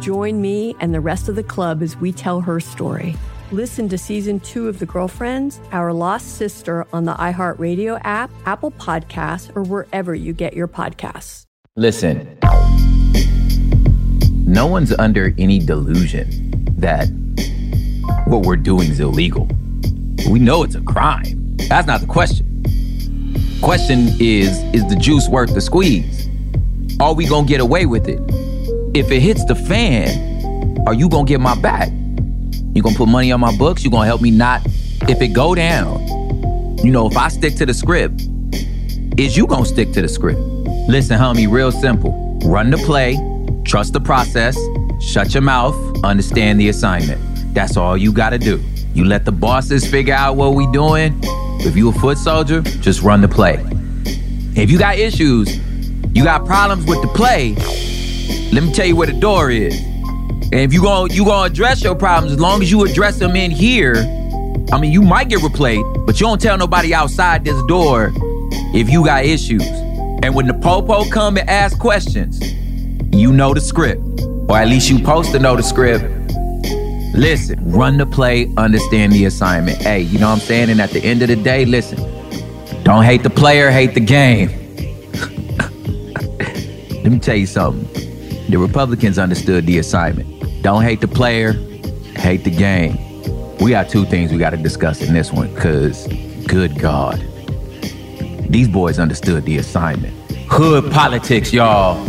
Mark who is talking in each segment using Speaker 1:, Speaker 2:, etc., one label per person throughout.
Speaker 1: Join me and the rest of the club as we tell her story. Listen to season two of The Girlfriends, Our Lost Sister on the iHeartRadio app, Apple Podcasts, or wherever you get your podcasts.
Speaker 2: Listen, no one's under any delusion that what we're doing is illegal. We know it's a crime. That's not the question. Question is, is the juice worth the squeeze? Are we gonna get away with it? If it hits the fan, are you gonna get my back? You gonna put money on my books? You gonna help me not if it go down? You know, if I stick to the script, is you gonna stick to the script? Listen, homie, real simple. Run the play, trust the process, shut your mouth, understand the assignment. That's all you gotta do. You let the bosses figure out what we doing. If you a foot soldier, just run the play. If you got issues, you got problems with the play, let me tell you where the door is. And if you going you gonna address your problems, as long as you address them in here, I mean, you might get replayed, but you don't tell nobody outside this door if you got issues. And when the popo come and ask questions, you know the script, or at least you supposed to know the script. Listen, run the play, understand the assignment. Hey, you know what I'm saying? And at the end of the day, listen, don't hate the player, hate the game. Let me tell you something. The Republicans understood the assignment. Don't hate the player, hate the game. We got two things we got to discuss in this one, because good God. These boys understood the assignment. Hood politics, y'all.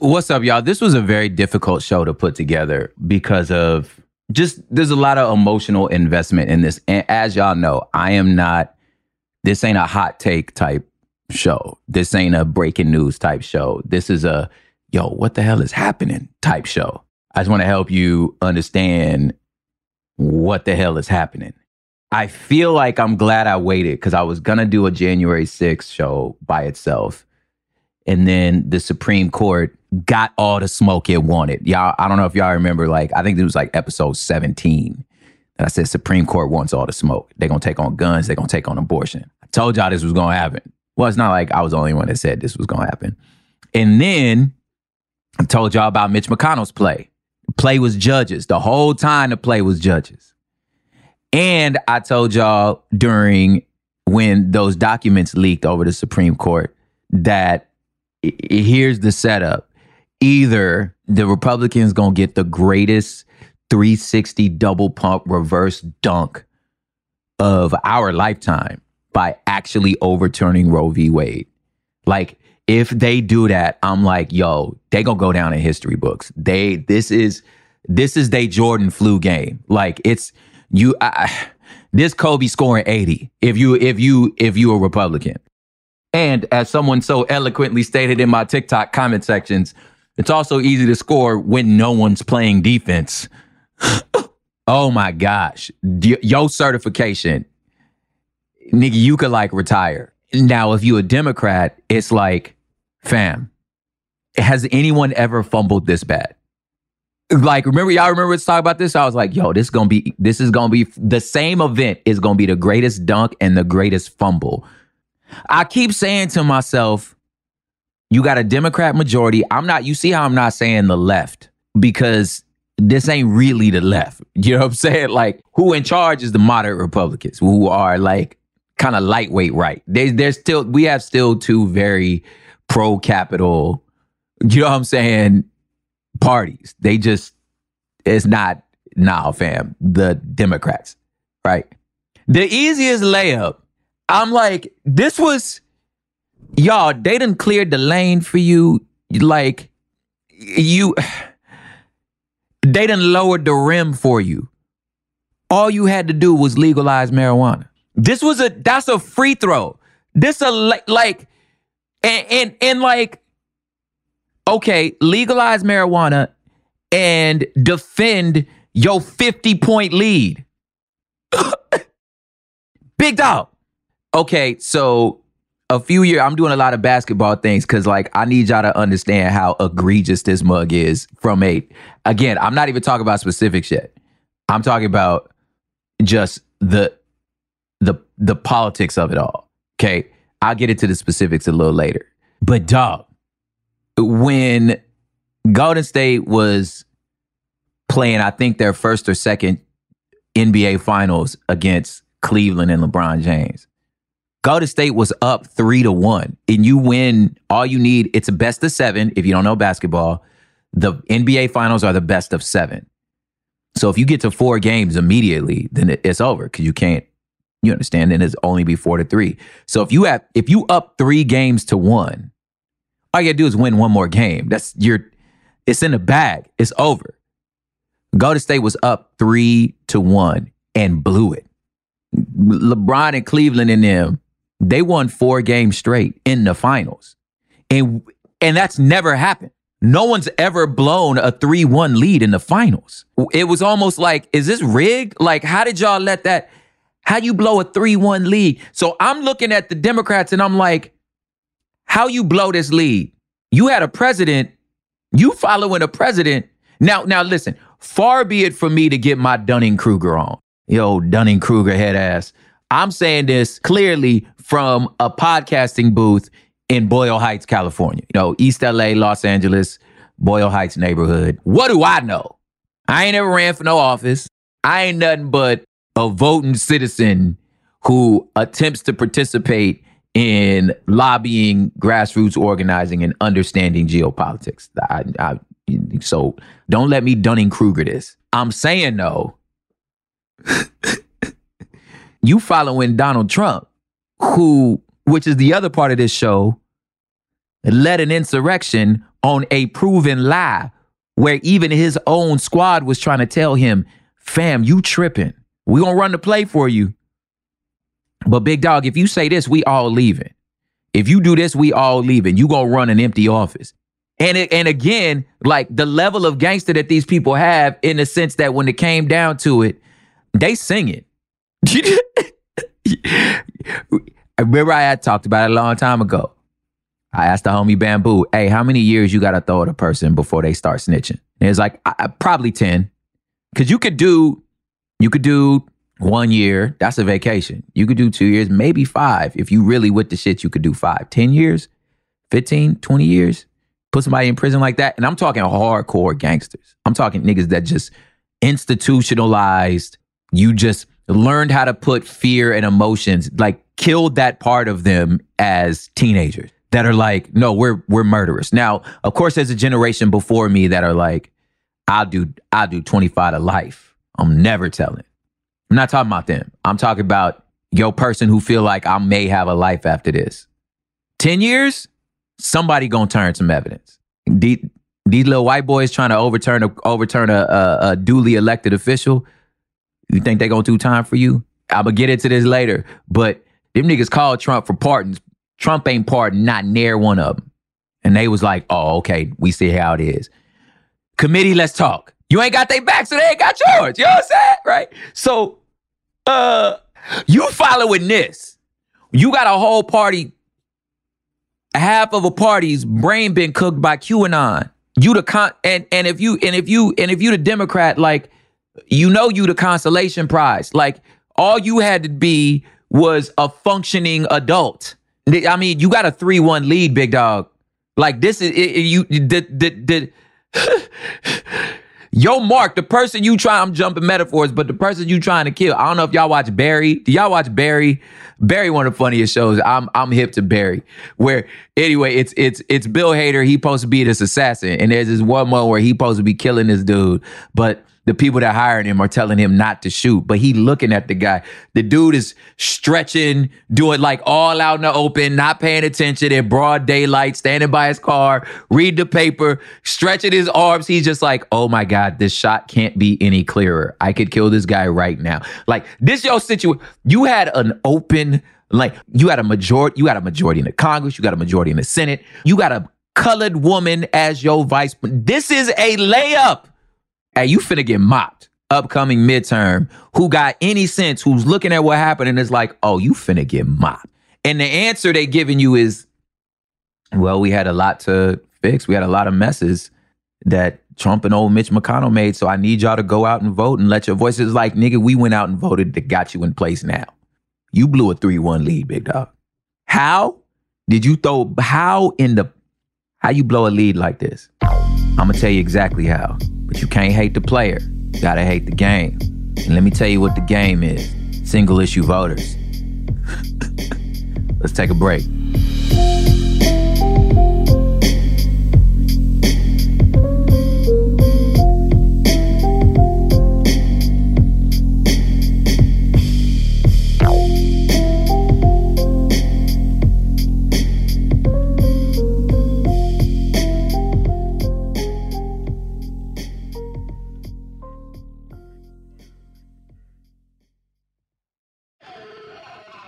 Speaker 2: What's up, y'all? This was a very difficult show to put together because of just there's a lot of emotional investment in this. And as y'all know, I am not, this ain't a hot take type show. This ain't a breaking news type show. This is a, yo, what the hell is happening type show. I just want to help you understand what the hell is happening. I feel like I'm glad I waited because I was going to do a January 6th show by itself. And then the Supreme Court got all the smoke it wanted. Y'all, I don't know if y'all remember, like, I think it was like episode 17 that I said Supreme Court wants all the smoke. They're gonna take on guns, they're gonna take on abortion. I told y'all this was gonna happen. Well, it's not like I was the only one that said this was gonna happen. And then I told y'all about Mitch McConnell's play. Play was judges. The whole time the play was judges. And I told y'all during when those documents leaked over the Supreme Court that here's the setup either the Republicans gonna get the greatest 360 double pump reverse dunk of our lifetime by actually overturning Roe v. Wade. Like, if they do that, I'm like, yo, they gonna go down in history books. They this is this is they Jordan flu game. Like it's you I, this Kobe scoring 80 if you if you if you a Republican. And as someone so eloquently stated in my TikTok comment sections, It's also easy to score when no one's playing defense. oh my gosh. Y- Yo certification. Nigga, you could like retire. Now, if you a Democrat, it's like, fam, has anyone ever fumbled this bad? Like, remember, y'all remember us talk about this? I was like, yo, this gonna be, this is gonna be the same event is gonna be the greatest dunk and the greatest fumble. I keep saying to myself, you got a Democrat majority. I'm not, you see how I'm not saying the left because this ain't really the left. You know what I'm saying? Like, who in charge is the moderate Republicans who are like kind of lightweight right. They're still, we have still two very pro capital, you know what I'm saying, parties. They just, it's not, nah, fam, the Democrats, right? The easiest layup, I'm like, this was, y'all, they done cleared the lane for you. Like, you, they done lowered the rim for you. All you had to do was legalize marijuana. This was a, that's a free throw. This a, like, and, and, and like, okay, legalize marijuana and defend your 50 point lead. Big dog. Okay, so a few years, I'm doing a lot of basketball things because, like, I need y'all to understand how egregious this mug is from a, again, I'm not even talking about specifics yet. I'm talking about just the, the, the politics of it all. Okay. I'll get into the specifics a little later. But, dog, when Golden State was playing, I think their first or second NBA finals against Cleveland and LeBron James. Golden State was up three to one, and you win. All you need it's a best of seven. If you don't know basketball, the NBA finals are the best of seven. So if you get to four games immediately, then it's over because you can't. You understand? Then it's only be four to three. So if you have if you up three games to one, all you gotta do is win one more game. That's your. It's in the bag. It's over. Golden State was up three to one and blew it. LeBron and Cleveland and them, they won four games straight in the finals. And and that's never happened. No one's ever blown a 3-1 lead in the finals. It was almost like, is this rigged? Like, how did y'all let that? How you blow a 3-1 lead? So I'm looking at the Democrats and I'm like, how you blow this lead? You had a president, you following a president. Now, now listen, far be it from me to get my Dunning Kruger on. Yo, Dunning Kruger head ass. I'm saying this clearly from a podcasting booth in Boyle Heights, California. You know, East LA, Los Angeles, Boyle Heights neighborhood. What do I know? I ain't ever ran for no office. I ain't nothing but a voting citizen who attempts to participate in lobbying, grassroots organizing, and understanding geopolitics. I, I, so don't let me Dunning Kruger this. I'm saying though, you following Donald Trump, who, which is the other part of this show, led an insurrection on a proven lie where even his own squad was trying to tell him, fam, you tripping. we gonna run the play for you. But big dog, if you say this, we all leaving. If you do this, we all leaving. You gonna run an empty office. And it, and again, like the level of gangster that these people have, in the sense that when it came down to it, they sing it. I remember I had talked about it a long time ago. I asked the homie Bamboo, "Hey, how many years you got to throw at a person before they start snitching?" And it's like I, I, probably ten, because you could do, you could do one year. That's a vacation. You could do two years, maybe five. If you really with the shit, you could do five, 10 years, 15, 20 years. Put somebody in prison like that, and I'm talking hardcore gangsters. I'm talking niggas that just institutionalized. You just learned how to put fear and emotions, like killed that part of them as teenagers that are like, no, we're we're murderers. Now, of course, there's a generation before me that are like, I'll do I'll do 25 to life. I'm never telling. I'm not talking about them. I'm talking about your person who feel like I may have a life after this. 10 years, somebody gonna turn some evidence. These, these little white boys trying to overturn a overturn a, a, a duly elected official. You think they gonna do time for you? I'm gonna get into this later, but them niggas called Trump for pardons. Trump ain't pardoned not near one of them. And they was like, oh, okay, we see how it is. Committee, let's talk. You ain't got their back, so they ain't got yours. You know what I'm saying? Right? So uh you following this. You got a whole party, half of a party's brain been cooked by QAnon. You the con and and if you and if you and if you the Democrat, like you know you the consolation prize. Like all you had to be was a functioning adult. I mean, you got a three one lead, big dog. Like this is it, it, you the the. Yo, Mark, the person you try, I'm jumping metaphors, but the person you trying to kill. I don't know if y'all watch Barry. Do y'all watch Barry? Barry, one of the funniest shows. I'm I'm hip to Barry. Where anyway, it's it's it's Bill Hader. He supposed to be this assassin, and there's this one moment where he supposed to be killing this dude, but the people that hired him are telling him not to shoot, but he looking at the guy. The dude is stretching, doing like all out in the open, not paying attention in broad daylight, standing by his car, read the paper, stretching his arms. He's just like, oh my God, this shot can't be any clearer. I could kill this guy right now. Like this your situation. You had an open, like you had a majority, you had a majority in the Congress, you got a majority in the Senate, you got a colored woman as your vice. This is a layup hey, you finna get mopped upcoming midterm who got any sense, who's looking at what happened and is like, oh, you finna get mopped. And the answer they giving you is, well, we had a lot to fix. We had a lot of messes that Trump and old Mitch McConnell made. So I need y'all to go out and vote and let your voices like, nigga, we went out and voted that got you in place now. You blew a 3-1 lead, big dog. How did you throw how in the how you blow a lead like this? I'm gonna tell you exactly how. But you can't hate the player. You gotta hate the game. And let me tell you what the game is single issue voters. Let's take a break.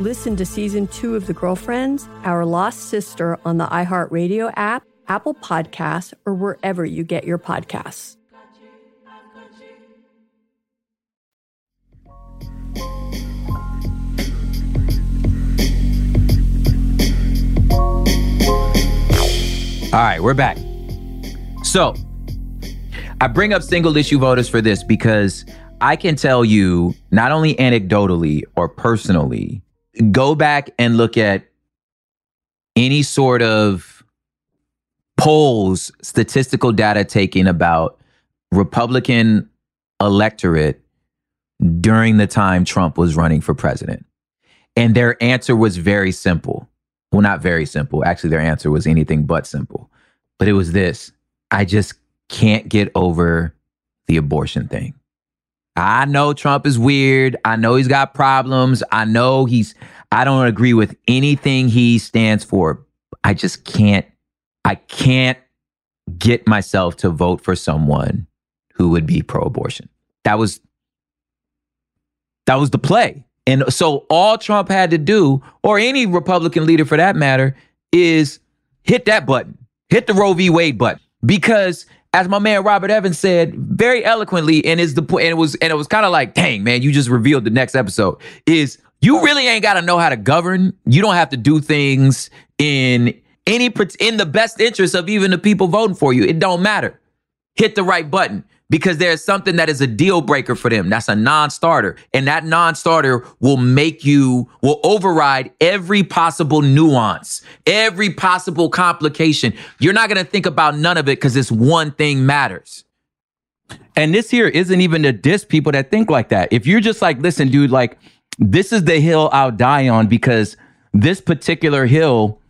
Speaker 1: Listen to season two of The Girlfriends, Our Lost Sister on the iHeartRadio app, Apple Podcasts, or wherever you get your podcasts.
Speaker 2: All right, we're back. So, I bring up single issue voters for this because I can tell you, not only anecdotally or personally, go back and look at any sort of polls, statistical data taken about Republican electorate during the time Trump was running for president. And their answer was very simple. Well, not very simple. Actually, their answer was anything but simple. But it was this I just can't get over the abortion thing. I know Trump is weird. I know he's got problems. I know he's, I don't agree with anything he stands for. I just can't, I can't get myself to vote for someone who would be pro abortion. That was, that was the play. And so all Trump had to do, or any Republican leader for that matter, is hit that button, hit the Roe v. Wade button. Because as my man Robert Evans said very eloquently, and is the and it was and it was kind of like, dang man, you just revealed the next episode is you really ain't got to know how to govern. You don't have to do things in any in the best interest of even the people voting for you. It don't matter. Hit the right button because there's something that is a deal breaker for them. That's a non-starter. And that non-starter will make you, will override every possible nuance, every possible complication. You're not going to think about none of it because this one thing matters. And this here isn't even to diss people that think like that. If you're just like, listen, dude, like, this is the hill I'll die on because this particular hill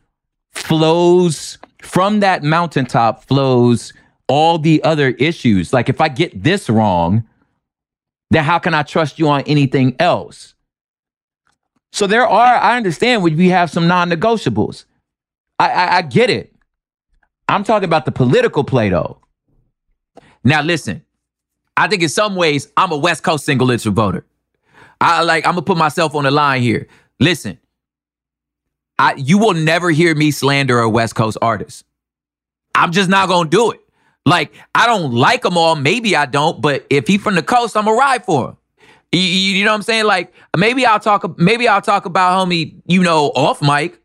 Speaker 2: flows from that mountaintop flows all the other issues. Like if I get this wrong, then how can I trust you on anything else? So there are, I understand we have some non-negotiables. I, I, I get it. I'm talking about the political play though. Now listen, I think in some ways I'm a West Coast single issue voter. I like I'm gonna put myself on the line here. Listen, I you will never hear me slander a West Coast artist. I'm just not gonna do it. Like, I don't like them all. Maybe I don't, but if he from the coast, I'm a ride for him. You, you, know what I'm saying? Like, maybe I'll talk. Maybe I'll talk about homie, you know, off mic,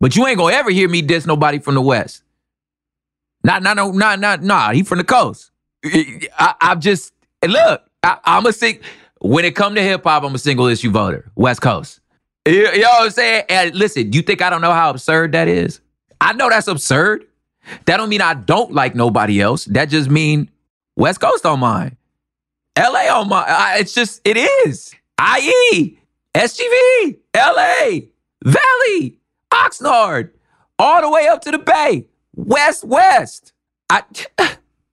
Speaker 2: but you ain't gonna ever hear me diss nobody from the west. Not, not, no, not, not, nah. He from the coast. I, am just look. I, I'm a sing. When it come to hip hop, I'm a single issue voter. West Coast. You, you know what I'm saying? And listen, you think I don't know how absurd that is? I know that's absurd. That don't mean I don't like nobody else. That just mean West Coast on mine. LA on my I, it's just it is. IE, SGV, LA, Valley, Oxnard, all the way up to the Bay, West West. I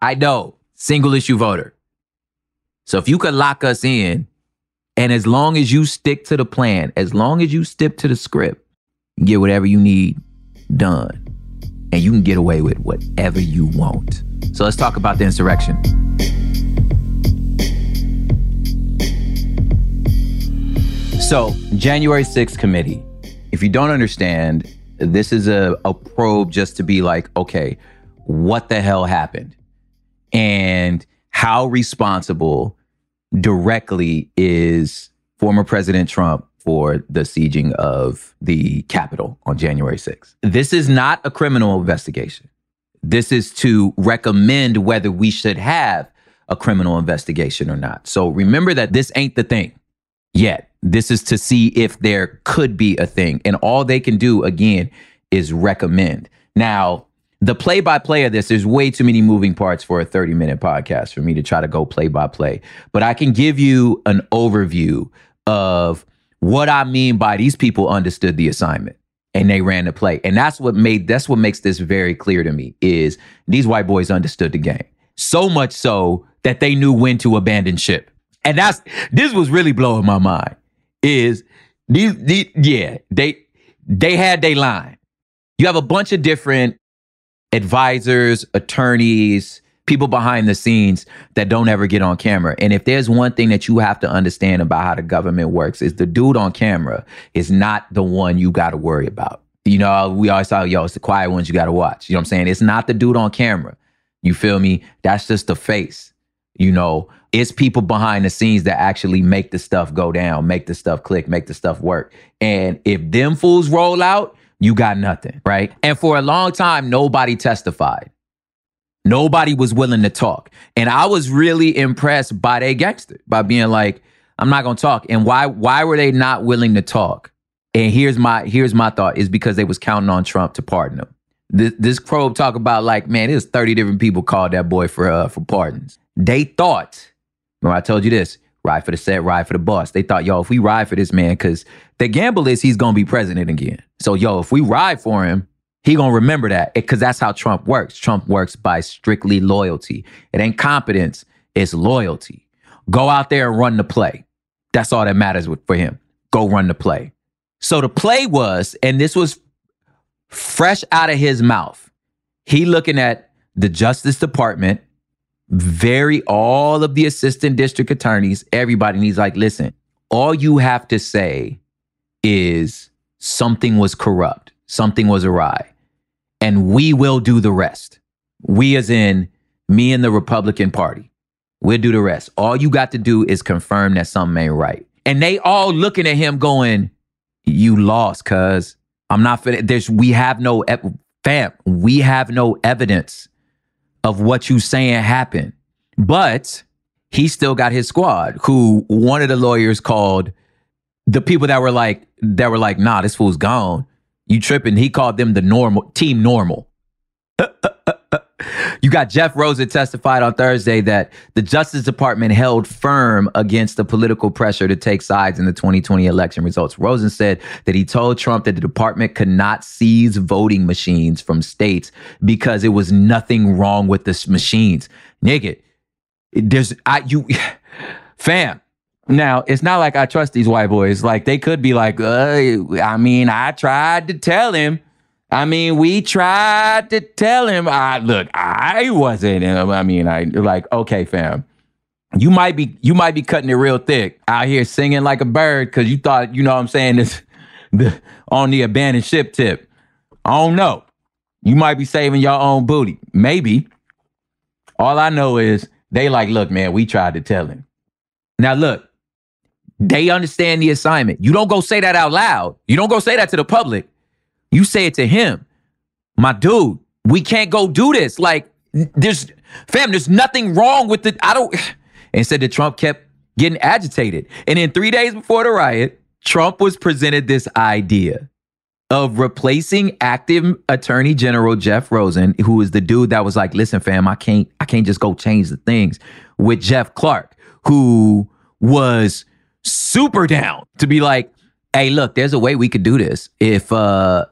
Speaker 2: I know, single issue voter. So if you could lock us in, and as long as you stick to the plan, as long as you stick to the script, get whatever you need done and you can get away with whatever you want. So let's talk about the insurrection. So, January 6th committee. If you don't understand, this is a, a probe just to be like, okay, what the hell happened? And how responsible directly is former President Trump for the sieging of the Capitol on January 6th. This is not a criminal investigation. This is to recommend whether we should have a criminal investigation or not. So remember that this ain't the thing yet. This is to see if there could be a thing. And all they can do, again, is recommend. Now, the play by play of this, there's way too many moving parts for a 30 minute podcast for me to try to go play by play. But I can give you an overview of what I mean by these people understood the assignment and they ran the play. And that's what made that's what makes this very clear to me is these white boys understood the game. So much so that they knew when to abandon ship. And that's this was really blowing my mind. Is these, these yeah, they they had their line. You have a bunch of different advisors, attorneys, people behind the scenes that don't ever get on camera. And if there's one thing that you have to understand about how the government works is the dude on camera is not the one you got to worry about. You know, we always talk, yo, it's the quiet ones you got to watch. You know what I'm saying? It's not the dude on camera. You feel me? That's just the face. You know, it's people behind the scenes that actually make the stuff go down, make the stuff click, make the stuff work. And if them fools roll out, you got nothing, right? And for a long time, nobody testified. Nobody was willing to talk. And I was really impressed by they gangster, by being like, I'm not gonna talk. And why why were they not willing to talk? And here's my here's my thought is because they was counting on Trump to pardon them. This, this probe talk about like, man, there's 30 different people called that boy for uh, for pardons. They thought, remember I told you this, ride for the set, ride for the boss. They thought, yo, if we ride for this man, because the gamble is he's gonna be president again. So yo, if we ride for him, he gonna remember that because that's how Trump works. Trump works by strictly loyalty. It ain't competence, it's loyalty. Go out there and run the play. That's all that matters with, for him. Go run the play. So the play was, and this was fresh out of his mouth. He looking at the Justice Department, very all of the assistant district attorneys, everybody, and he's like, listen, all you have to say is something was corrupt, something was awry, and we will do the rest. We, as in me and the Republican Party, we'll do the rest. All you got to do is confirm that something ain't right. And they all looking at him going, You lost, cuz I'm not fin- there's we have no fam, we have no evidence of what you saying happened. But he still got his squad, who one of the lawyers called the people that were like that were like, nah, this fool's gone. You tripping. He called them the normal team normal. you got Jeff Rosen testified on Thursday that the Justice Department held firm against the political pressure to take sides in the 2020 election results. Rosen said that he told Trump that the department could not seize voting machines from states because it was nothing wrong with the machines. Nigga, there's I you fam. Now, it's not like I trust these white boys. Like they could be like, uh, I mean, I tried to tell him. I mean, we tried to tell him. I look, I wasn't. I mean, I like, okay, fam. You might be you might be cutting it real thick out here singing like a bird because you thought, you know what I'm saying, this the on the abandoned ship tip. I don't know. You might be saving your own booty. Maybe. All I know is they like, look, man, we tried to tell him. Now look, they understand the assignment. You don't go say that out loud. You don't go say that to the public. You say it to him. My dude, we can't go do this. Like, there's, fam, there's nothing wrong with it. I don't, instead that Trump kept getting agitated. And then three days before the riot, Trump was presented this idea of replacing active attorney general Jeff Rosen, who is the dude that was like, listen, fam, I can't, I can't just go change the things with Jeff Clark, who was super down to be like, hey, look, there's a way we could do this. If uh,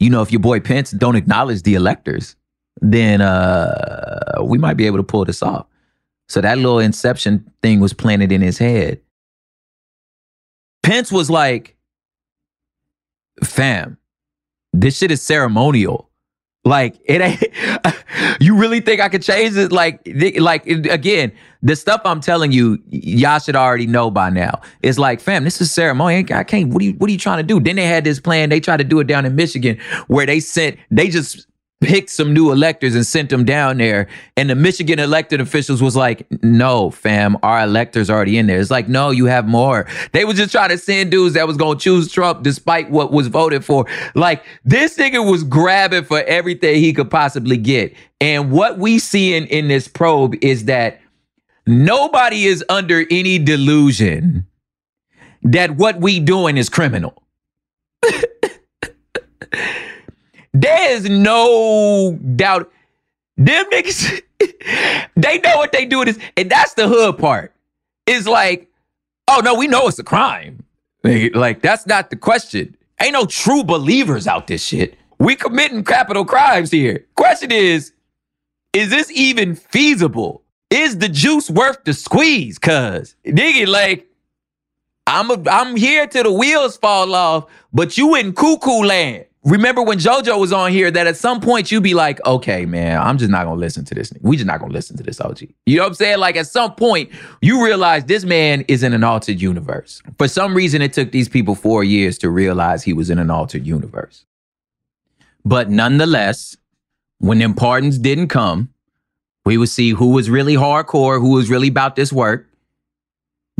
Speaker 2: you know, if your boy Pence don't acknowledge the electors, then uh we might be able to pull this off. So that little inception thing was planted in his head. Pence was like, fam, this shit is ceremonial. Like it ain't. you really think I could change it? Like, like again, the stuff I'm telling you, y'all should already know by now. It's like, fam, this is ceremony. I can't. What are you? What are you trying to do? Then they had this plan. They tried to do it down in Michigan, where they sent. They just picked some new electors and sent them down there. And the Michigan elected officials was like, no, fam, our electors already in there. It's like, no, you have more. They was just trying to send dudes that was going to choose Trump despite what was voted for. Like this nigga was grabbing for everything he could possibly get. And what we see in, in this probe is that nobody is under any delusion that what we doing is criminal. There is no doubt. Them niggas, they know what they do this, and that's the hood part. Is like, oh no, we know it's a crime. Like that's not the question. Ain't no true believers out this shit. We committing capital crimes here. Question is, is this even feasible? Is the juice worth the squeeze? Cause nigga, like, I'm a, I'm here till the wheels fall off, but you in cuckoo land. Remember when JoJo was on here that at some point you'd be like, okay, man, I'm just not gonna listen to this. We just not gonna listen to this OG. You know what I'm saying? Like at some point you realize this man is in an altered universe. For some reason, it took these people four years to realize he was in an altered universe. But nonetheless, when them pardons didn't come, we would see who was really hardcore, who was really about this work.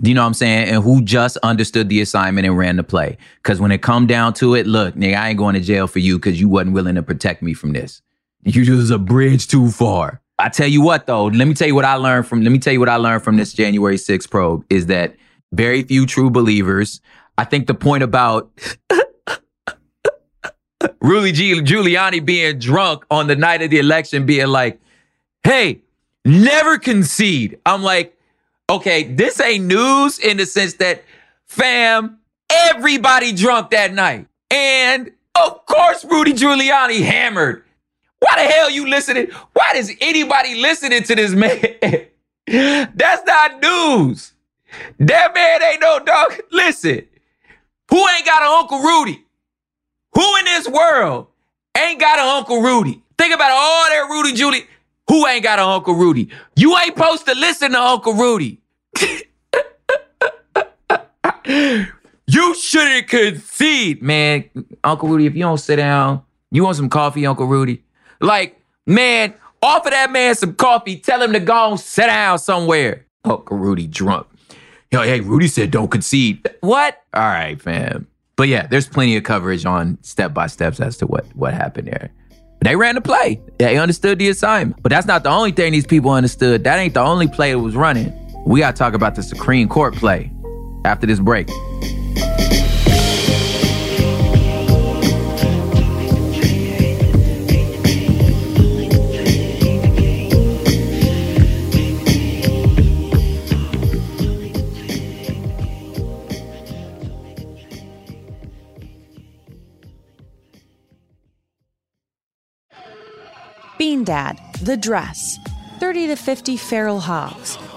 Speaker 2: You know what I'm saying? And who just understood the assignment and ran the play. Cause when it come down to it, look, nigga, I ain't going to jail for you because you wasn't willing to protect me from this. You just a bridge too far. I tell you what though, let me tell you what I learned from let me tell you what I learned from this January 6th probe is that very few true believers. I think the point about Rudy Giuliani being drunk on the night of the election, being like, hey, never concede. I'm like, okay, this ain't news in the sense that, fam, everybody drunk that night. And of course, Rudy Giuliani hammered. Why the hell you listening? Why is anybody listening to this man? That's not news. That man ain't no dog. Listen, who ain't got an Uncle Rudy? Who in this world ain't got an Uncle Rudy? Think about all that Rudy Julie. Who ain't got an Uncle Rudy? You ain't supposed to listen to Uncle Rudy. You shouldn't concede, man. Uncle Rudy, if you don't sit down, you want some coffee, Uncle Rudy? Like, man, offer that man some coffee. Tell him to go and sit down somewhere. Uncle Rudy drunk. Yo, hey, Rudy said don't concede. What? All right, fam. But yeah, there's plenty of coverage on step by steps as to what what happened there. But they ran the play. They understood the assignment. But that's not the only thing these people understood. That ain't the only play that was running. We got to talk about the Supreme Court play after this break.
Speaker 3: Bean Dad, The Dress, 30 to 50 Feral Hogs.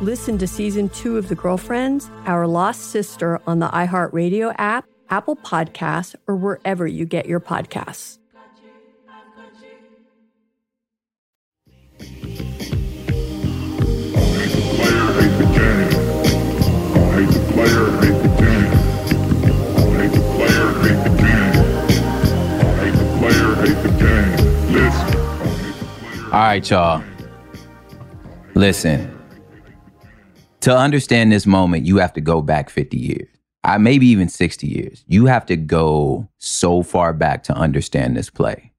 Speaker 1: Listen to season two of The Girlfriends, Our Lost Sister on the iHeartRadio app, Apple Podcasts, or wherever you get your podcasts.
Speaker 2: All right, y'all. Listen. To understand this moment, you have to go back 50 years. I maybe even 60 years. You have to go so far back to understand this play.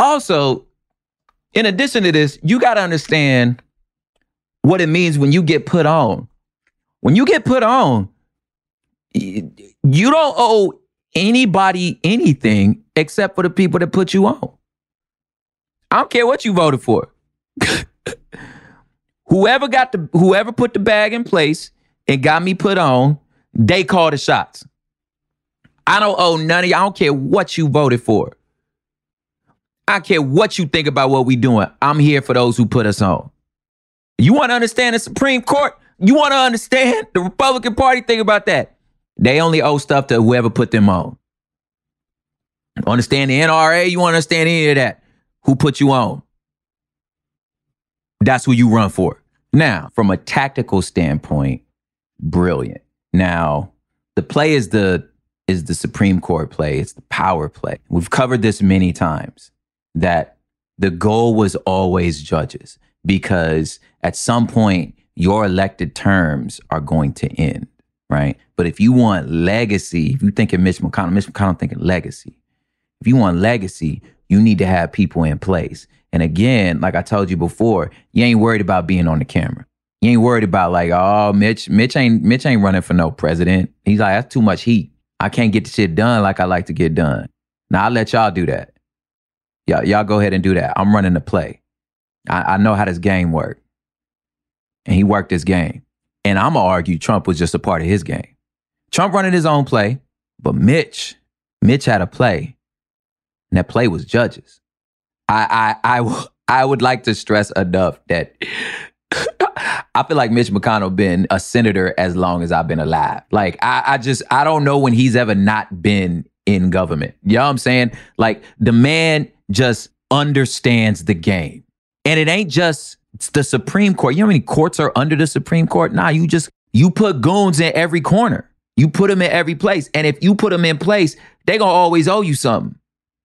Speaker 2: Also, in addition to this, you got to understand what it means when you get put on. When you get put on, you don't owe anybody anything except for the people that put you on. I don't care what you voted for. whoever got the whoever put the bag in place and got me put on, they call the shots. I don't owe none of y'all. I don't care what you voted for. I care what you think about what we doing. I'm here for those who put us on. You want to understand the Supreme Court? You want to understand the Republican Party? Think about that. They only owe stuff to whoever put them on. Understand the NRA? You want to understand any of that? who put you on. That's who you run for. Now, from a tactical standpoint, brilliant. Now, the play is the is the Supreme Court play. It's the power play. We've covered this many times that the goal was always judges because at some point your elected terms are going to end, right? But if you want legacy, if you think of Mitch McConnell, Mitch McConnell thinking legacy. If you want legacy, you need to have people in place. And again, like I told you before, you ain't worried about being on the camera. You ain't worried about like, oh, Mitch, Mitch ain't Mitch ain't running for no president. He's like, that's too much heat. I can't get the shit done like I like to get done. Now I'll let y'all do that. Y'all, y'all go ahead and do that. I'm running the play. I, I know how this game works. And he worked his game. And I'm gonna argue Trump was just a part of his game. Trump running his own play, but Mitch, Mitch had a play and that play was judges. I I I, I would like to stress enough that I feel like Mitch McConnell been a senator as long as I've been alive. Like I, I just I don't know when he's ever not been in government. You know what I'm saying? Like the man just understands the game. And it ain't just the Supreme Court. You know how many courts are under the Supreme Court? Nah, you just you put goons in every corner. You put them in every place. And if you put them in place, they gonna always owe you something.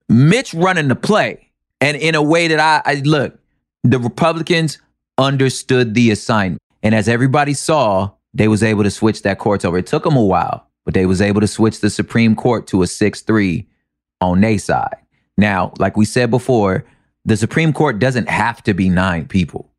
Speaker 2: Mitch running the play. And in a way that I, I look, the Republicans understood the assignment. And as everybody saw, they was able to switch that court over. It took them a while, but they was able to switch the Supreme Court to a 6-3 on their side. Now, like we said before, the Supreme Court doesn't have to be nine people.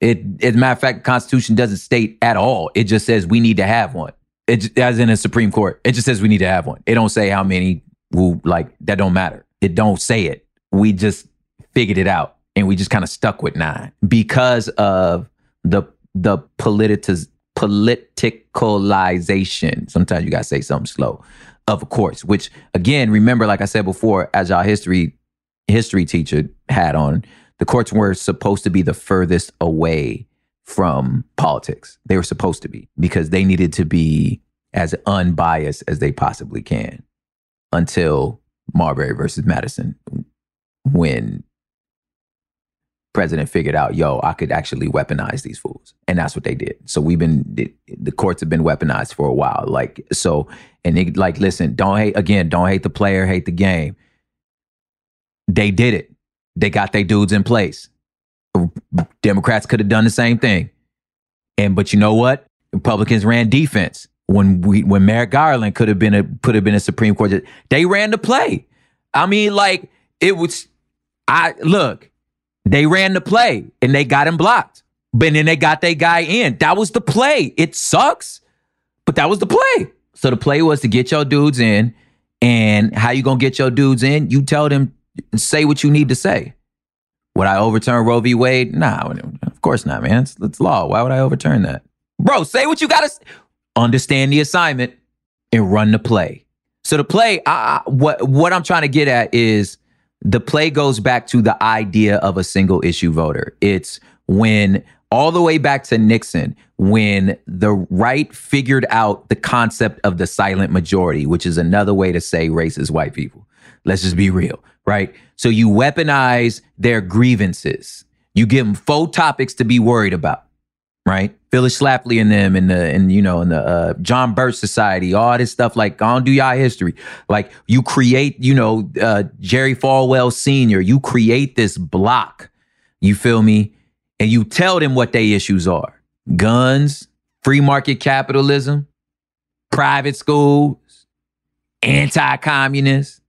Speaker 2: It, as a matter of fact, the Constitution doesn't state at all. It just says we need to have one. It as in a Supreme Court. It just says we need to have one. It don't say how many who like that don't matter. It don't say it. We just figured it out and we just kind of stuck with nine because of the the politiciz- politicalization. Sometimes you gotta say something slow of course, which again, remember, like I said before, as our history history teacher had on, the courts were supposed to be the furthest away from politics. They were supposed to be because they needed to be as unbiased as they possibly can until Marbury versus Madison when president figured out, yo, I could actually weaponize these fools. And that's what they did. So we've been, the, courts have been weaponized for a while. Like, so, and like, listen, don't hate, again, don't hate the player, hate the game. They did it. They got their dudes in place. Democrats could have done the same thing. And, but you know what? Republicans ran defense when we, when Merrick Garland could have been a, could have been a Supreme Court. They ran the play. I mean, like, it was, I, look, they ran the play and they got him blocked. But then they got that guy in. That was the play. It sucks, but that was the play. So the play was to get your dudes in. And how you gonna get your dudes in? You tell them, say what you need to say. Would I overturn Roe v. Wade? Nah, of course not, man. It's, it's law. Why would I overturn that? Bro, say what you gotta understand the assignment and run the play. So the play, I, what what I'm trying to get at is the play goes back to the idea of a single issue voter. It's when all the way back to Nixon, when the right figured out the concept of the silent majority, which is another way to say racist white people. Let's just be real, right? So you weaponize their grievances. You give them faux topics to be worried about right? Phyllis Schlafly and them and the and you know and the uh, John Birch Society, all this stuff. Like, I don't do y'all history. Like, you create, you know, uh, Jerry Falwell Senior. You create this block. You feel me? And you tell them what their issues are: guns, free market capitalism, private schools, anti-communist,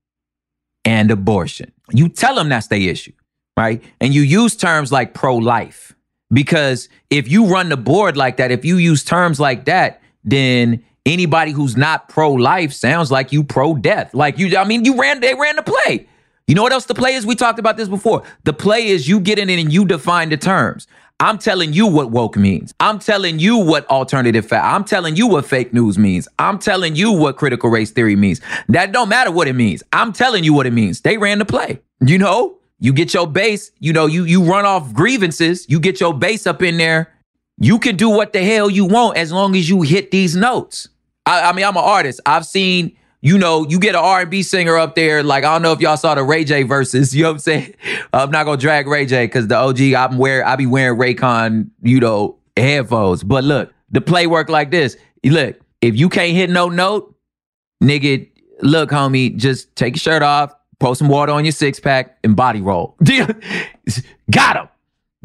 Speaker 2: and abortion. You tell them that's their issue, right? And you use terms like pro-life because if you run the board like that, if you use terms like that, then anybody who's not pro life sounds like you pro death. Like you, I mean, you ran, they ran the play. You know what else the play is? We talked about this before. The play is you get in it and you define the terms. I'm telling you what woke means. I'm telling you what alternative fact. I'm telling you what fake news means. I'm telling you what critical race theory means. That don't matter what it means. I'm telling you what it means. They ran the play. You know? You get your base, you know, you you run off grievances, you get your base up in there. You can do what the hell you want as long as you hit these notes. I, I mean, I'm an artist. I've seen, you know, you get an R&B singer up there. Like I don't know if y'all saw the Ray J verses. You know what I'm saying? I'm not gonna drag Ray J because the OG I'm wear I be wearing Raycon, you know, headphones. But look, the play work like this. Look, if you can't hit no note, nigga, look, homie, just take your shirt off, pour some water on your six pack and body roll. Got him.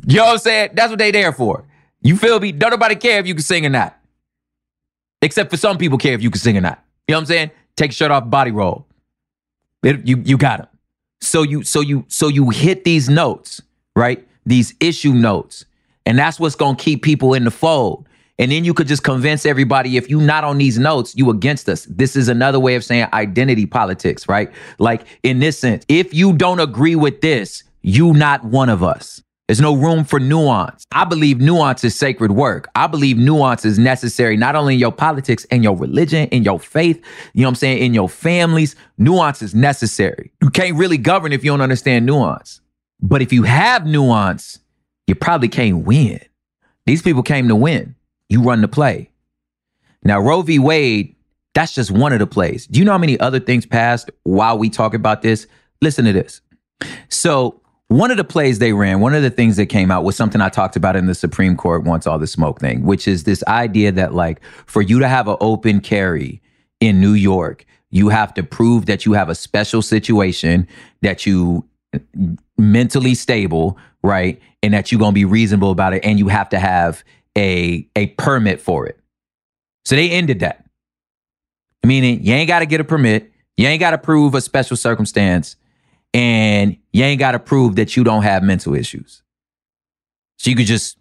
Speaker 2: You know what I'm saying? That's what they there for. You feel me? Don't nobody care if you can sing or not. Except for some people care if you can sing or not. You know what I'm saying? Take your shirt off, body roll. It, you you got them. So you so you so you hit these notes, right? These issue notes. And that's what's gonna keep people in the fold. And then you could just convince everybody if you're not on these notes, you against us. This is another way of saying identity politics, right? Like in this sense, if you don't agree with this, you not one of us. There's no room for nuance. I believe nuance is sacred work. I believe nuance is necessary not only in your politics and your religion, in your faith, you know what I'm saying, in your families. Nuance is necessary. You can't really govern if you don't understand nuance. But if you have nuance, you probably can't win. These people came to win. You run the play. Now, Roe v. Wade, that's just one of the plays. Do you know how many other things passed while we talk about this? Listen to this. So, one of the plays they ran, one of the things that came out was something I talked about in the Supreme Court once all the smoke thing, which is this idea that, like, for you to have an open carry in New York, you have to prove that you have a special situation, that you mentally stable, right? And that you're going to be reasonable about it. And you have to have a a permit for it. So they ended that. Meaning you ain't got to get a permit, you ain't got to prove a special circumstance, and you ain't got to prove that you don't have mental issues. So you could just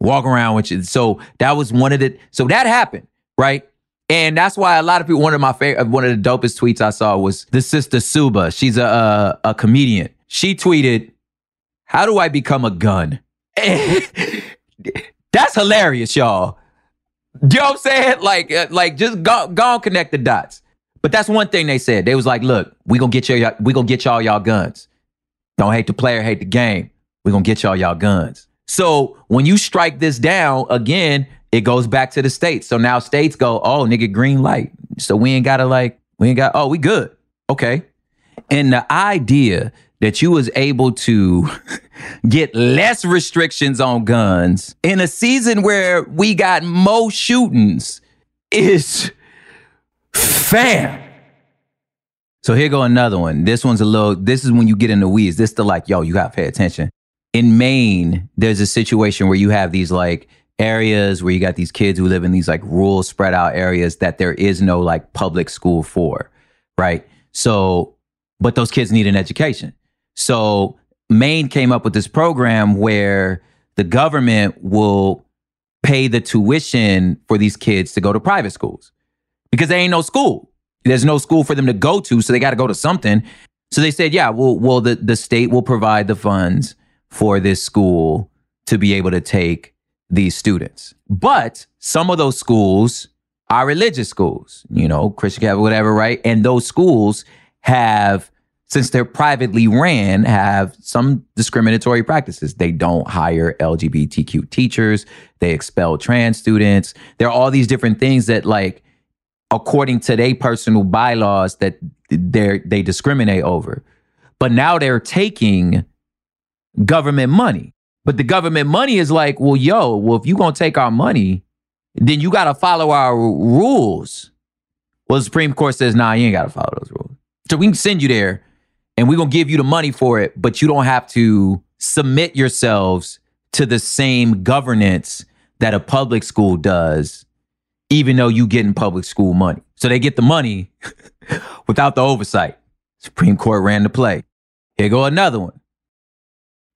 Speaker 2: walk around with you. So that was one of the so that happened, right? And that's why a lot of people. One of my favorite, one of the dopest tweets I saw was the sister Suba. She's a, a, a comedian. She tweeted, "How do I become a gun?" That's hilarious, y'all. You know what I'm saying? Like, uh, like just go, go connect the dots. But that's one thing they said. They was like, look, we gonna get y'all, we gonna get y'all y'all guns. Don't hate the player, hate the game. We gonna get y'all y'all guns. So when you strike this down again, it goes back to the states. So now states go, oh nigga, green light. So we ain't gotta like, we ain't got, oh, we good. Okay. And the idea that you was able to get less restrictions on guns in a season where we got more shootings is fam. So here go another one. This one's a little, this is when you get in the weeds. This is the like, yo, you gotta pay attention. In Maine, there's a situation where you have these like areas where you got these kids who live in these like rural spread out areas that there is no like public school for, right? So, but those kids need an education. So Maine came up with this program where the government will pay the tuition for these kids to go to private schools because there ain't no school. There's no school for them to go to, so they got to go to something. So they said, yeah, well, well, the, the state will provide the funds for this school to be able to take these students. But some of those schools are religious schools, you know, Christian Catholic, whatever, right? And those schools have, since they're privately ran, have some discriminatory practices. They don't hire LGBTQ teachers. They expel trans students. There are all these different things that, like, according to their personal bylaws, that they they discriminate over. But now they're taking government money. But the government money is like, well, yo, well, if you're gonna take our money, then you gotta follow our rules. Well, the Supreme Court says, nah, you ain't gotta follow those rules. So we can send you there and we're gonna give you the money for it, but you don't have to submit yourselves to the same governance that a public school does, even though you get in public school money. So they get the money without the oversight. Supreme Court ran the play. Here go another one.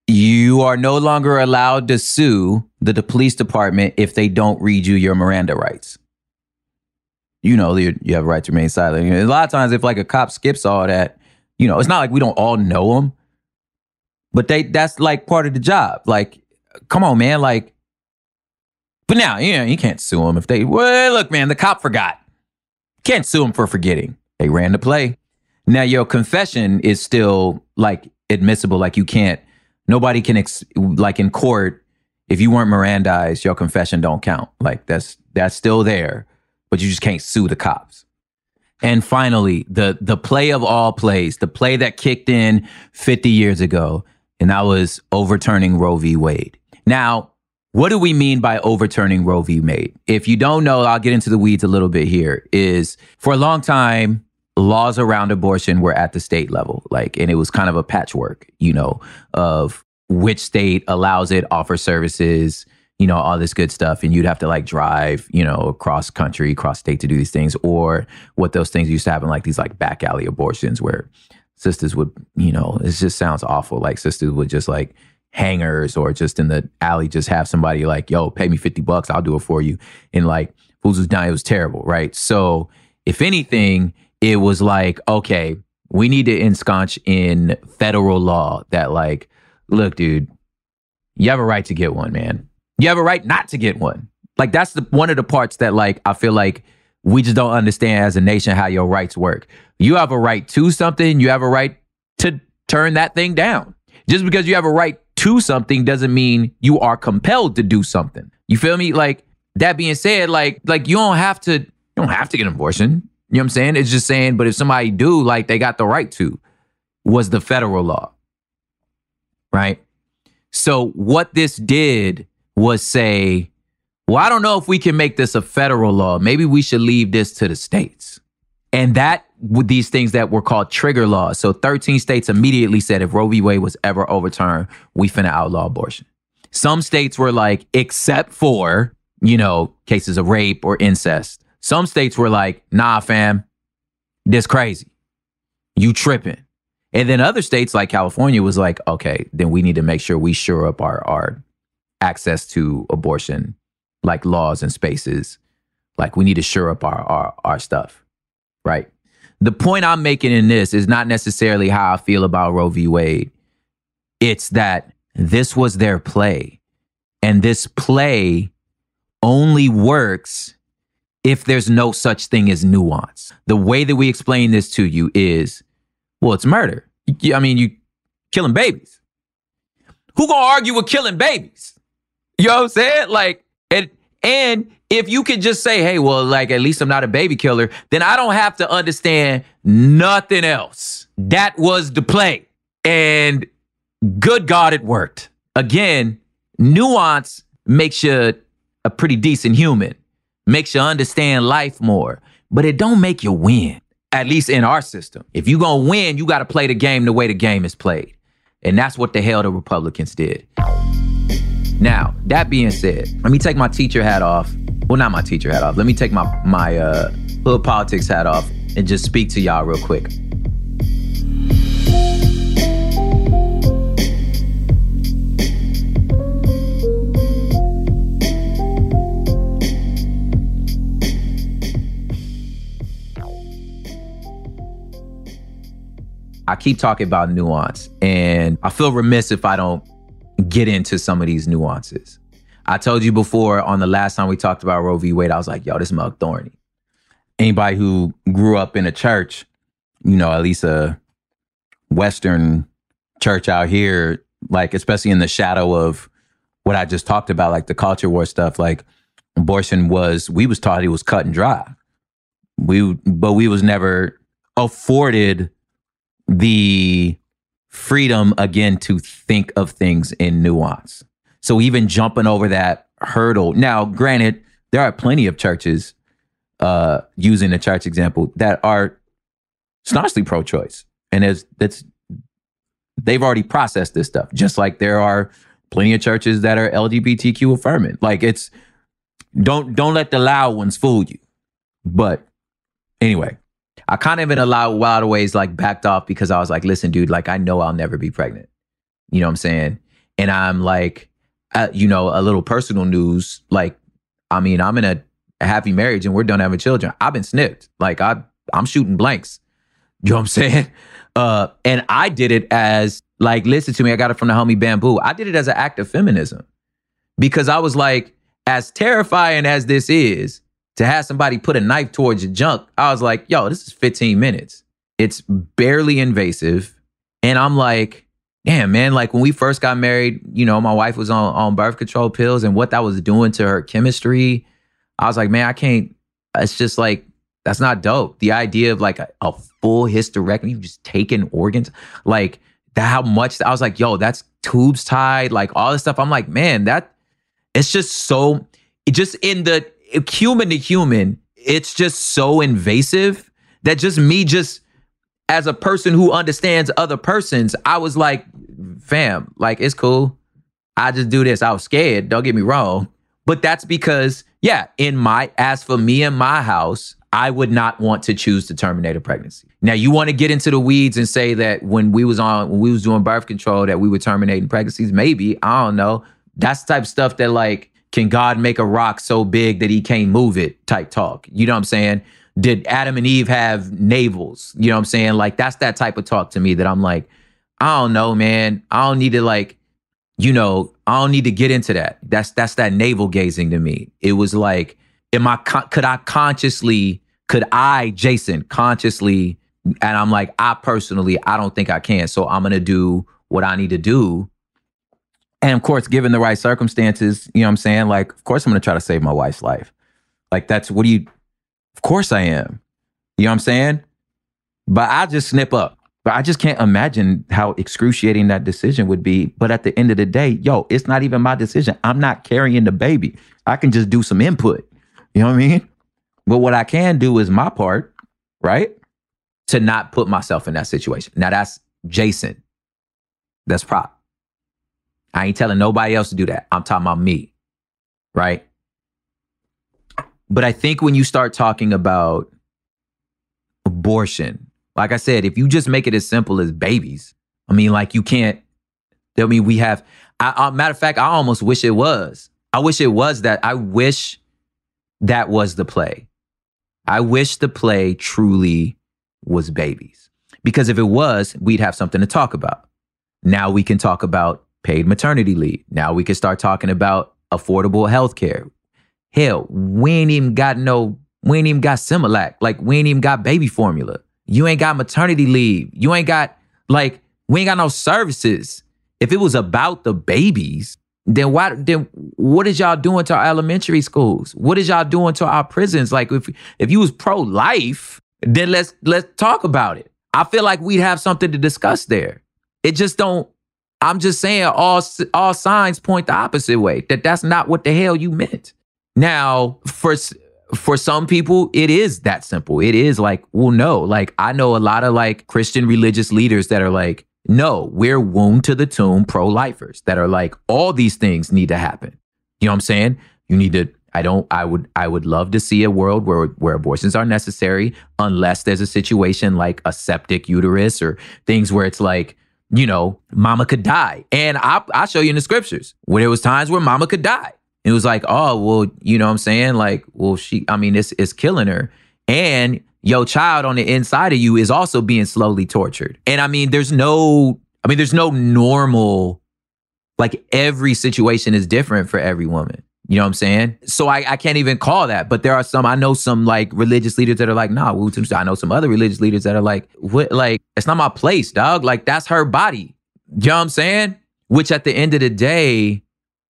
Speaker 2: You are no longer allowed to sue the, the police department if they don't read you your Miranda rights. You know, you, you have a right to remain silent. A lot of times, if like a cop skips all that, you know, it's not like we don't all know them, but they that's like part of the job. Like, come on, man. Like, but now, yeah, you can't sue them if they. Well, look, man, the cop forgot. Can't sue them for forgetting. They ran the play. Now your confession is still like admissible. Like you can't. Nobody can ex- like in court. If you weren't Mirandized, your confession don't count. Like that's that's still there, but you just can't sue the cops. And finally, the the play of all plays, the play that kicked in 50 years ago, and that was overturning Roe v. Wade. Now, what do we mean by overturning Roe v. Wade? If you don't know, I'll get into the weeds a little bit here. Is for a long time, laws around abortion were at the state level, like, and it was kind of a patchwork, you know, of which state allows it, offers services, you know, all this good stuff. And you'd have to like drive, you know, across country, across state to do these things. Or what those things used to happen, like these like back alley abortions where sisters would, you know, it just sounds awful. Like sisters would just like hangers or just in the alley just have somebody like, yo, pay me 50 bucks, I'll do it for you. And like fools was dying, it was terrible, right? So if anything, it was like, okay, we need to ensconce in federal law that like, look, dude, you have a right to get one, man. You have a right not to get one. Like that's the one of the parts that like I feel like we just don't understand as a nation how your rights work. You have a right to something, you have a right to turn that thing down. Just because you have a right to something doesn't mean you are compelled to do something. You feel me? Like that being said, like like you don't have to you don't have to get an abortion. You know what I'm saying? It's just saying, but if somebody do, like they got the right to, was the federal law. Right? So what this did was say, well, I don't know if we can make this a federal law. Maybe we should leave this to the states. And that with these things that were called trigger laws. So 13 states immediately said if Roe v. Wade was ever overturned, we finna outlaw abortion. Some states were like, except for, you know, cases of rape or incest. Some states were like, nah, fam, this crazy. You tripping. And then other states like California was like, okay, then we need to make sure we shore up our, our access to abortion, like laws and spaces. Like we need to shore up our, our, our stuff. Right. The point I'm making in this is not necessarily how I feel about Roe v. Wade. It's that this was their play. And this play only works if there's no such thing as nuance. The way that we explain this to you is, well, it's murder. I mean, you killing babies. Who gonna argue with killing babies? You know what I'm saying? Like, and And if you could just say, hey, well, like at least I'm not a baby killer, then I don't have to understand nothing else. That was the play. And good God, it worked. Again, nuance makes you a pretty decent human, makes you understand life more, but it don't make you win. At least in our system. If you're gonna win, you gotta play the game the way the game is played. And that's what the hell the Republicans did. Now, that being said, let me take my teacher hat off. Well, not my teacher hat off. Let me take my my uh, hood politics hat off and just speak to y'all real quick. I keep talking about nuance, and I feel remiss if I don't get into some of these nuances. I told you before on the last time we talked about Roe v. Wade, I was like, yo, this mug thorny. Anybody who grew up in a church, you know, at least a Western church out here, like, especially in the shadow of what I just talked about, like the culture war stuff, like abortion was, we was taught it was cut and dry. We, but we was never afforded the freedom again to think of things in nuance. So even jumping over that hurdle. Now, granted, there are plenty of churches uh, using the church example that are staunchly pro-choice, and as that's they've already processed this stuff. Just like there are plenty of churches that are LGBTQ affirming. Like it's don't don't let the loud ones fool you. But anyway, I kind of in a lot, wild ways like backed off because I was like, listen, dude, like I know I'll never be pregnant. You know what I'm saying? And I'm like, uh, you know, a little personal news. Like, I mean, I'm in a, a happy marriage and we're done having children. I've been snipped. Like I, I'm shooting blanks. You know what I'm saying? Uh, and I did it as like, listen to me. I got it from the homie Bamboo. I did it as an act of feminism because I was like, as terrifying as this is, to have somebody put a knife towards your junk, I was like, yo, this is 15 minutes. It's barely invasive. And I'm like, damn, man, like when we first got married, you know, my wife was on, on birth control pills and what that was doing to her chemistry. I was like, man, I can't, it's just like, that's not dope. The idea of like a, a full hysterectomy, just taking organs, like that, how much, I was like, yo, that's tubes tied, like all this stuff. I'm like, man, that, it's just so, it just in the, human to human, it's just so invasive that just me just as a person who understands other persons, I was like, fam, like it's cool. I just do this. I was scared, don't get me wrong. But that's because, yeah, in my as for me and my house, I would not want to choose to terminate a pregnancy. Now you want to get into the weeds and say that when we was on when we was doing birth control that we were terminating pregnancies, maybe. I don't know. That's the type of stuff that like can God make a rock so big that he can't move it type talk? You know what I'm saying? Did Adam and Eve have navels? You know what I'm saying? Like that's that type of talk to me that I'm like, I don't know, man. I don't need to like, you know, I don't need to get into that. That's that's that navel gazing to me. It was like, am I could I consciously could I Jason consciously and I'm like, I personally, I don't think I can. So I'm gonna do what I need to do and of course, given the right circumstances, you know what I'm saying? Like, of course, I'm to try to save my wife's life. Like, that's what do you, of course I am. You know what I'm saying? But I just snip up. But I just can't imagine how excruciating that decision would be. But at the end of the day, yo, it's not even my decision. I'm not carrying the baby. I can just do some input. You know what I mean? But what I can do is my part, right? To not put myself in that situation. Now that's Jason. That's prop. I ain't telling nobody else to do that. I'm talking about me. Right. But I think when you start talking about abortion, like I said, if you just make it as simple as babies, I mean, like you can't, I mean, we have, I, I, matter of fact, I almost wish it was. I wish it was that. I wish that was the play. I wish the play truly was babies. Because if it was, we'd have something to talk about. Now we can talk about paid maternity leave. Now we can start talking about affordable health care. Hell, we ain't even got no, we ain't even got Similac. Like, we ain't even got baby formula. You ain't got maternity leave. You ain't got, like, we ain't got no services. If it was about the babies, then why then what is y'all doing to our elementary schools? What is y'all doing to our prisons? Like if if you was pro life, then let's let's talk about it. I feel like we'd have something to discuss there. It just don't. I'm just saying all all signs point the opposite way. That that's not what the hell you meant. Now for for some people it is that simple. It is like well no. Like I know a lot of like Christian religious leaders that are like no, we're wound to the tomb pro lifers that are like, all these things need to happen. You know what I'm saying? You need to, I don't, I would, I would love to see a world where, where abortions are necessary unless there's a situation like a septic uterus or things where it's like, you know, mama could die. And I, I'll show you in the scriptures where there was times where mama could die. It was like, oh, well, you know what I'm saying? Like, well, she, I mean, it's, it's killing her. And your child on the inside of you is also being slowly tortured. And I mean, there's no, I mean, there's no normal, like every situation is different for every woman. You know what I'm saying? So I, I can't even call that. But there are some, I know some like religious leaders that are like, nah, I know some other religious leaders that are like, what, like, it's not my place, dog. Like, that's her body. You know what I'm saying? Which at the end of the day,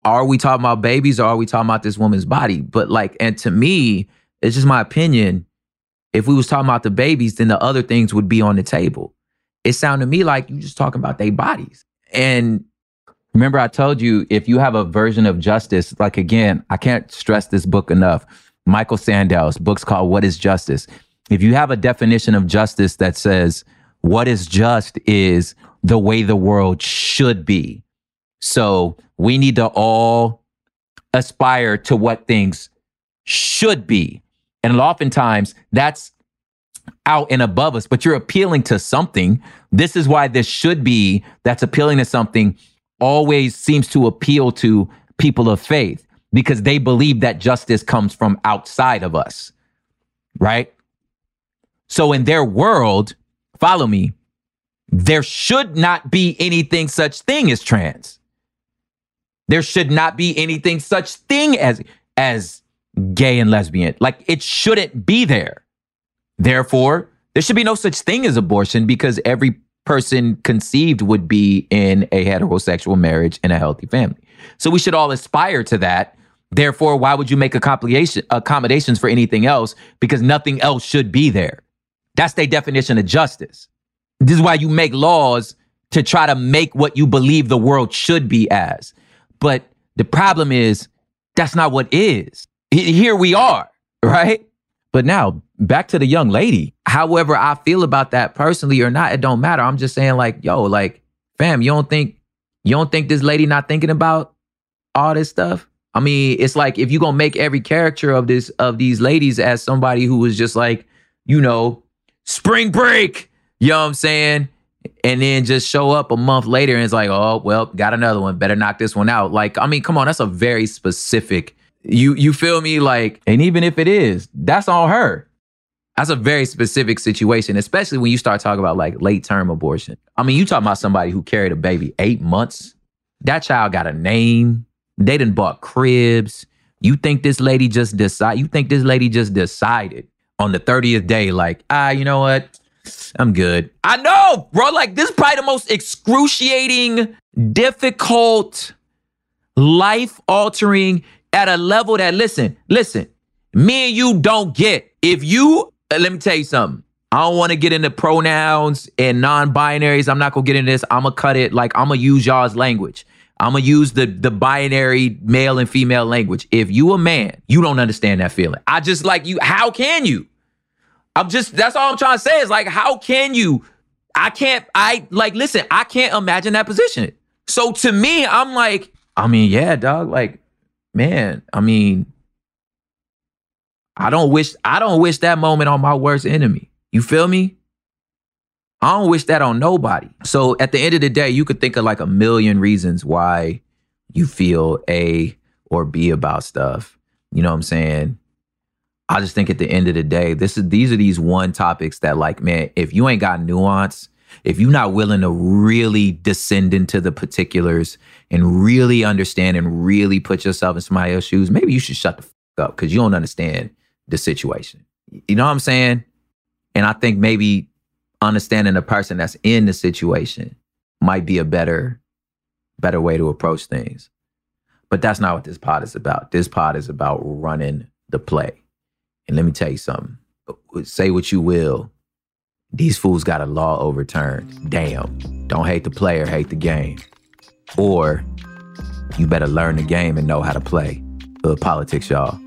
Speaker 2: are we talking about babies or are we talking about this woman's body? But like, and to me, it's just my opinion if we was talking about the babies, then the other things would be on the table. It sounded to me like you just talking about their bodies. And remember, I told you if you have a version of justice, like again, I can't stress this book enough. Michael Sandel's book's called What is Justice? If you have a definition of justice that says what is just is the way the world should be. So we need to all aspire to what things should be and oftentimes that's out and above us, but you're appealing to something. This is why this should be that's appealing to something always seems to appeal to people of faith because they believe that justice comes from outside of us, right? So in their world, follow me, there should not be anything such thing as trans. There should not be anything such thing as as gay and lesbian. Like it shouldn't be there. Therefore, there should be no such thing as abortion because every person conceived would be in a heterosexual marriage in a healthy family. So we should all aspire to that. Therefore, why would you make accommodations for anything else? Because nothing else should be there. That's the definition of justice. This is why you make laws to try to make what you believe the world should be as. But the problem is that's not what is here we are, right? But now back to the young lady. However, I feel about that personally or not, it don't matter. I'm just saying, like, yo, like, fam, you don't think you don't think this lady not thinking about all this stuff? I mean, it's like if you gonna make every character of this of these ladies as somebody who was just like, you know, spring break, you know what I'm saying? And then just show up a month later and it's like, oh, well, got another one. Better knock this one out. Like, I mean, come on, that's a very specific you you feel me? Like, and even if it is, that's on her. That's a very specific situation, especially when you start talking about like late term abortion. I mean, you talking about somebody who carried a baby eight months. That child got a name. They didn't bought cribs. You think this lady just decide? You think this lady just decided on the thirtieth day, like, ah, you know what? I'm good. I know, bro. Like this is probably the most excruciating, difficult, life altering at a level that listen, listen, me and you don't get. If you Uh, let me tell you something. I don't want to get into pronouns and non-binaries. I'm not gonna get into this. I'm gonna cut it. Like I'm gonna use y'all's language. I'm gonna use the the binary male and female language. If you a man, you don't understand that feeling. I just like you. How can you? I'm just. That's all I'm trying to say. Is like, how can you? I can't. I like. Listen. I can't imagine that position. So to me, I'm like. I mean, yeah, dog. Like man, I mean, I don't wish I don't wish that moment on my worst enemy. You feel me? I don't wish that on nobody. So at the end of the day, you could think of like a million reasons why you feel A or B about stuff. You know what I'm saying? I just think at the end of the day, this is these are these one topics that like, man, if you ain't got nuance, if you're not willing to really descend into the particulars and really understand and really put yourself in somebody else's shoes, maybe you should shut the fuck up because you don't understand the situation. You know what I'm saying? And I think maybe understanding the person that's in the situation might be a better, better way to approach things. But that's not what this pod is about. This pod is about running the play. And let me tell you something. Say what you will. These fools got a law overturned. Damn. Don't hate the player, hate the game. Or you better learn the game and know how to play. Uh, politics, y'all.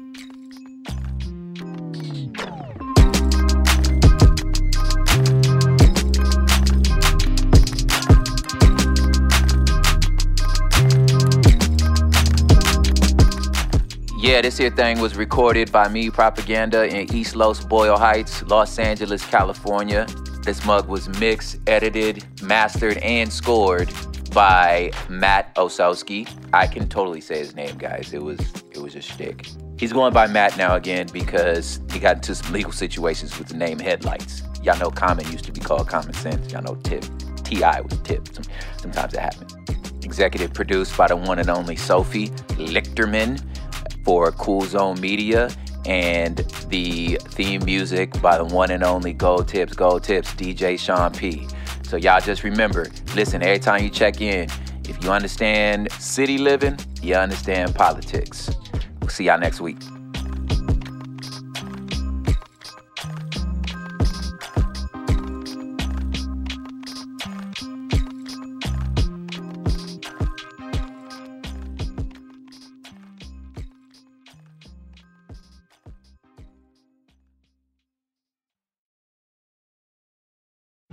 Speaker 2: Yeah, this here thing was recorded by me, Propaganda, in East Los Boyle Heights, Los Angeles, California. This mug was mixed, edited, mastered, and scored by Matt Osowski. I can totally say his name, guys. It was it was a shtick. He's going by Matt now again because he got into some legal situations with the name Headlights. Y'all know Common used to be called Common Sense. Y'all know Tip. T.I. was Tip. Sometimes it happens. Executive produced by the one and only Sophie Lichterman for Cool Zone Media and the theme music by the one and only Gold Tips, Gold Tips, DJ Sean P. So y'all just remember, listen, every time you check in, if you understand city living, you understand politics. We'll see y'all next week.